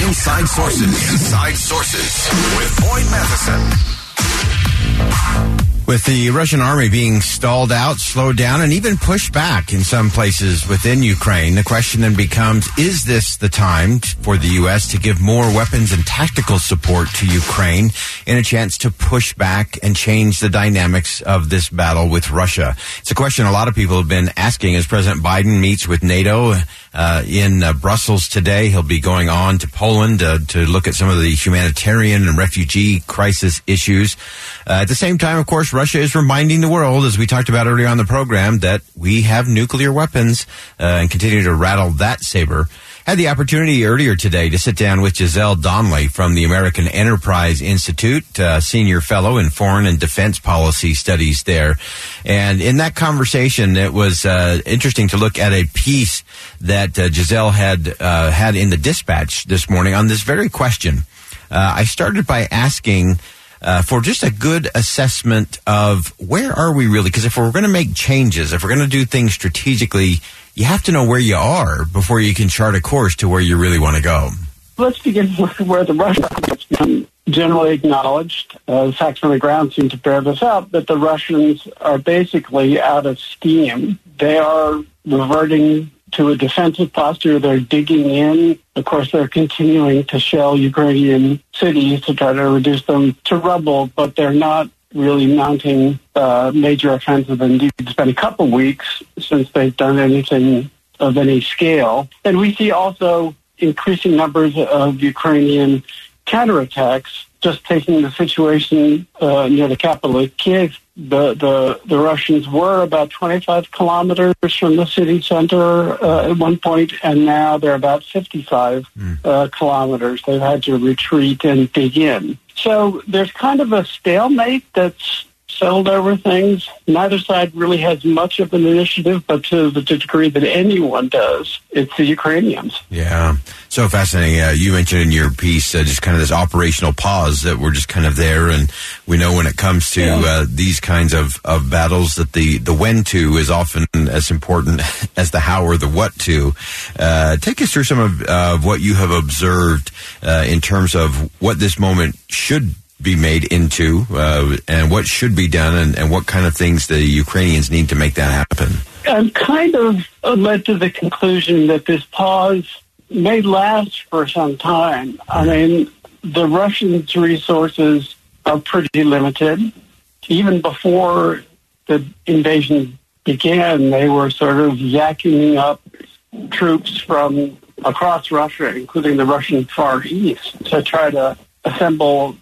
Inside Sources. Inside Sources with Boyd Matheson. With the Russian army being stalled out, slowed down, and even pushed back in some places within Ukraine, the question then becomes is this the time for the U.S. to give more weapons and tactical support to Ukraine in a chance to push back and change the dynamics of this battle with Russia? It's a question a lot of people have been asking as President Biden meets with NATO uh, in uh, Brussels today. He'll be going on to Poland uh, to look at some of the humanitarian and refugee crisis issues. Uh, at the same time, of course, Russia is reminding the world, as we talked about earlier on the program, that we have nuclear weapons uh, and continue to rattle that saber. Had the opportunity earlier today to sit down with Giselle Donnelly from the American Enterprise Institute, uh, senior fellow in foreign and defense policy studies there. And in that conversation, it was uh, interesting to look at a piece that uh, Giselle had uh, had in the dispatch this morning on this very question. Uh, I started by asking uh, for just a good assessment of where are we really? Because if we're going to make changes, if we're going to do things strategically, you have to know where you are before you can chart a course to where you really want to go. Let's begin with where the Russians have generally acknowledged. Uh, the facts on the ground seem to bear this out that the Russians are basically out of steam. They are reverting to a defensive posture. They're digging in. Of course, they're continuing to shell Ukrainian cities to try to reduce them to rubble, but they're not really mounting uh, major offensive. Indeed, it's been a couple weeks since they've done anything of any scale. And we see also increasing numbers of Ukrainian counterattacks just taking the situation uh, near the capital of Kiev, the, the, the Russians were about 25 kilometers from the city center uh, at one point, and now they're about 55 mm. uh, kilometers. They've had to retreat and dig in. So there's kind of a stalemate that's settled over things. Neither side really has much of an initiative, but to the degree that anyone does, it's the Ukrainians. Yeah. So fascinating. Uh, you mentioned in your piece uh, just kind of this operational pause that we're just kind of there. And we know when it comes to yeah. uh, these kinds of, of battles that the, the when to is often as important as the how or the what to. Uh, take us through some of what you have observed uh, in terms of what this moment should be made into uh, and what should be done and, and, what kind of things the Ukrainians need to make that happen? I'm kind of led to the conclusion that this pause may last for some time. I mean, the Russians' resources are pretty limited. Even before the invasion began, they were sort of yakking up troops from across Russia, including the Russian Far East, to try to assemble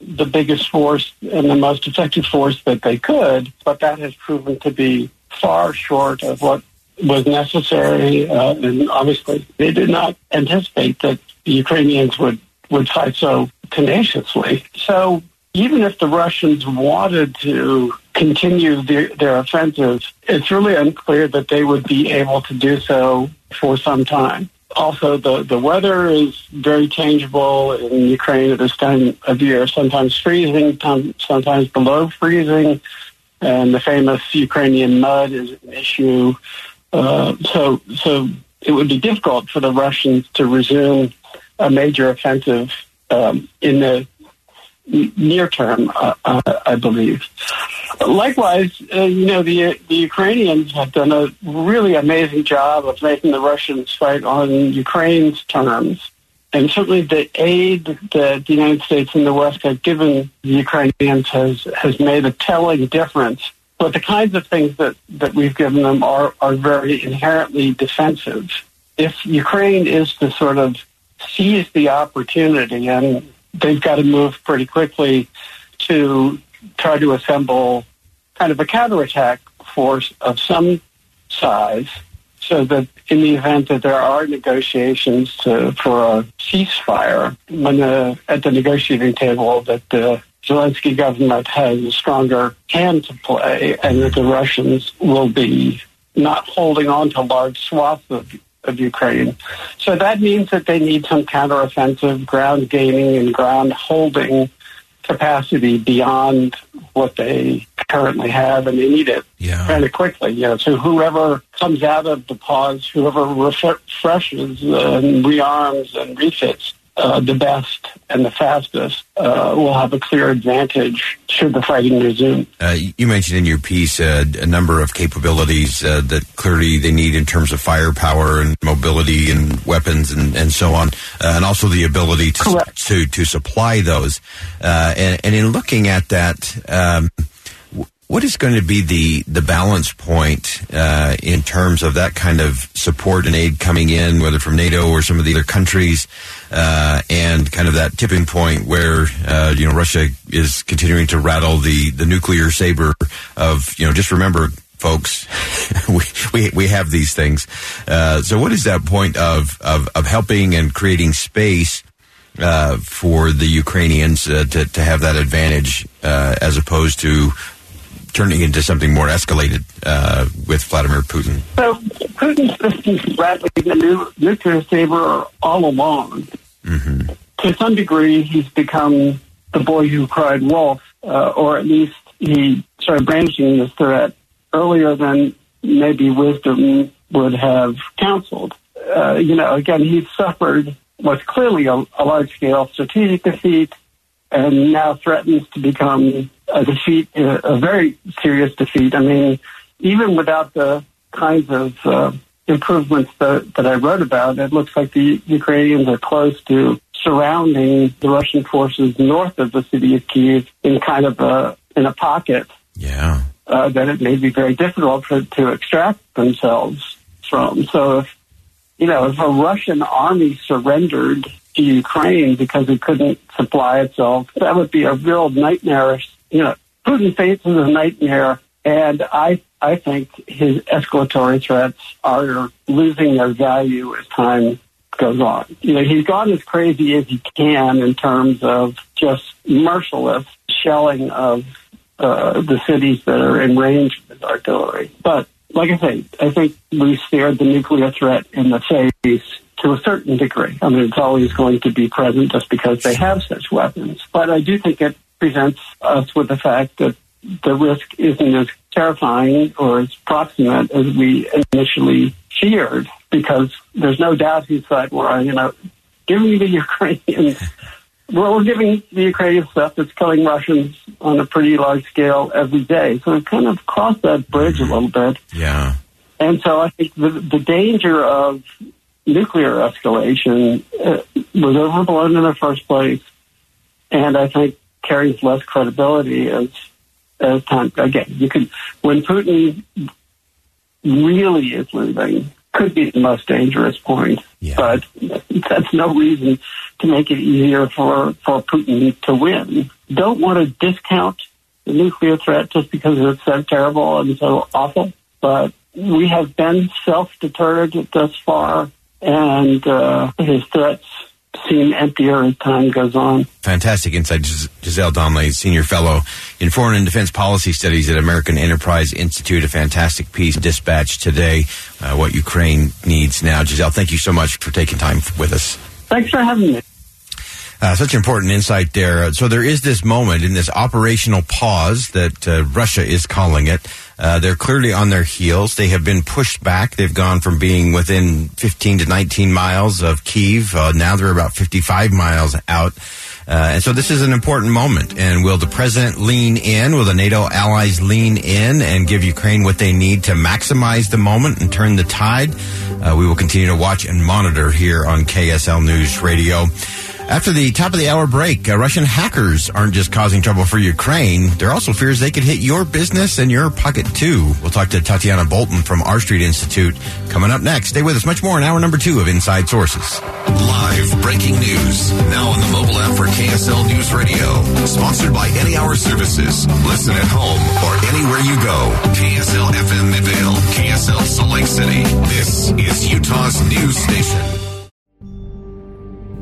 the biggest force and the most effective force that they could, but that has proven to be far short of what was necessary. Uh, and obviously, they did not anticipate that the Ukrainians would, would fight so tenaciously. So even if the Russians wanted to continue their, their offensive, it's really unclear that they would be able to do so for some time also the, the weather is very changeable in Ukraine at this time of year, sometimes freezing, sometimes below freezing, and the famous Ukrainian mud is an issue. Uh, so, so it would be difficult for the Russians to resume a major offensive um, in the near term, uh, uh, I believe. Likewise, uh, you know, the, the Ukrainians have done a really amazing job of making the Russians fight on Ukraine's terms. and certainly the aid that the United States and the West have given the Ukrainians has, has made a telling difference. But the kinds of things that, that we've given them are, are very inherently defensive. If Ukraine is to sort of seize the opportunity, and they've got to move pretty quickly to try to assemble kind of a counterattack force of some size so that in the event that there are negotiations to, for a ceasefire, when the, at the negotiating table that the Zelensky government has a stronger hand to play and that the Russians will be not holding on to large swaths of, of Ukraine. So that means that they need some counteroffensive ground gaining and ground holding capacity beyond what they currently have, and they need it Yeah. kind of quickly. You know, so whoever comes out of the pause, whoever refreshes and rearms and refits uh, the best and the fastest uh, will have a clear advantage should the fighting resume. Uh, you mentioned in your piece uh, a number of capabilities uh, that clearly they need in terms of firepower and mobility and weapons and, and so on, uh, and also the ability to Correct. to, to supply those. Uh, and, and in looking at that, um, what is going to be the the balance point uh, in terms of that kind of support and aid coming in, whether from NATO or some of the other countries, uh, and kind of that tipping point where uh, you know Russia is continuing to rattle the the nuclear saber of you know just remember. Folks, we, we we have these things. Uh, so, what is that point of, of of helping and creating space uh, for the Ukrainians uh, to to have that advantage uh, as opposed to turning into something more escalated uh, with Vladimir Putin. So Putin's been rattling the nu- nuclear saber all along. To some degree, he's become the boy who cried wolf, uh, or at least he started brandishing this threat earlier than maybe wisdom would have counseled. Uh, you know, again, he's suffered what's clearly a, a large-scale strategic defeat, and now threatens to become a defeat, a, very serious defeat. I mean, even without the kinds of uh, improvements that, that I wrote about, it looks like the Ukrainians are close to surrounding the Russian forces north of the city of Kiev in kind of a in a pocket Yeah. uh, that it may be very difficult for, to extract themselves from. So if you know if a Russian army surrendered to Ukraine because it couldn't supply itself, that would be a real nightmarish. You know, Putin faces a nightmare, and I I think his escalatory threats are losing their value as time goes on. You know, he's gone as crazy as he can in terms of just merciless shelling of uh, the cities that are in range of his artillery. But like I say, I think we stared the nuclear threat in the face to a certain degree. I mean, it's always going to be present just because they have such weapons. But I do think it presents us with the fact that the risk isn't as terrifying or as proximate as we initially feared because there's no doubt he thought, well, you know, giving the Ukrainians well, we're giving the Ukrainian stuff that's killing Russians on a pretty large scale every day. So we've kind of crossed that bridge a little bit. Yeah. And so I think the, the danger of nuclear escalation uh, was overblown in the first place, and I think carries less credibility as as time. Again, you could when Putin really is losing could be the most dangerous point. Yeah. But that's no reason to make it easier for for Putin to win. Don't want to discount the nuclear threat just because it's so terrible and so awful. But we have been self-deterred thus far, and uh, his threats seem emptier as time goes on. Fantastic insight. Gis- Giselle Donnelly, Senior Fellow in Foreign and Defense Policy Studies at American Enterprise Institute. A fantastic piece dispatched today, uh, what Ukraine needs now. Giselle, thank you so much for taking time with us. Thanks for having me. Uh, such important insight there. Uh, So there is this moment in this operational pause that uh, Russia is calling it. Uh, they're clearly on their heels. They have been pushed back. They've gone from being within 15 to 19 miles of Kiev. Uh, now they're about 55 miles out. Uh, and so this is an important moment. And will the president lean in? Will the NATO allies lean in and give Ukraine what they need to maximize the moment and turn the tide? we will continue to watch and monitor here on KSL News Radio. After the top of the hour break, uh, Russian hackers aren't just causing trouble for Ukraine. There are also fears they could hit your business and your pocket too. We'll talk to Tatyana Bolton from R Street Institute coming up next. Stay with us. Much more in hour number two of Inside Sources. Live breaking news. Now on the mobile app for KSL News Radio. Sponsored by Any Hour Services. Listen at home or anywhere you go. KSL FM Midvale. KSL Salt Lake City. This is Utah's news station.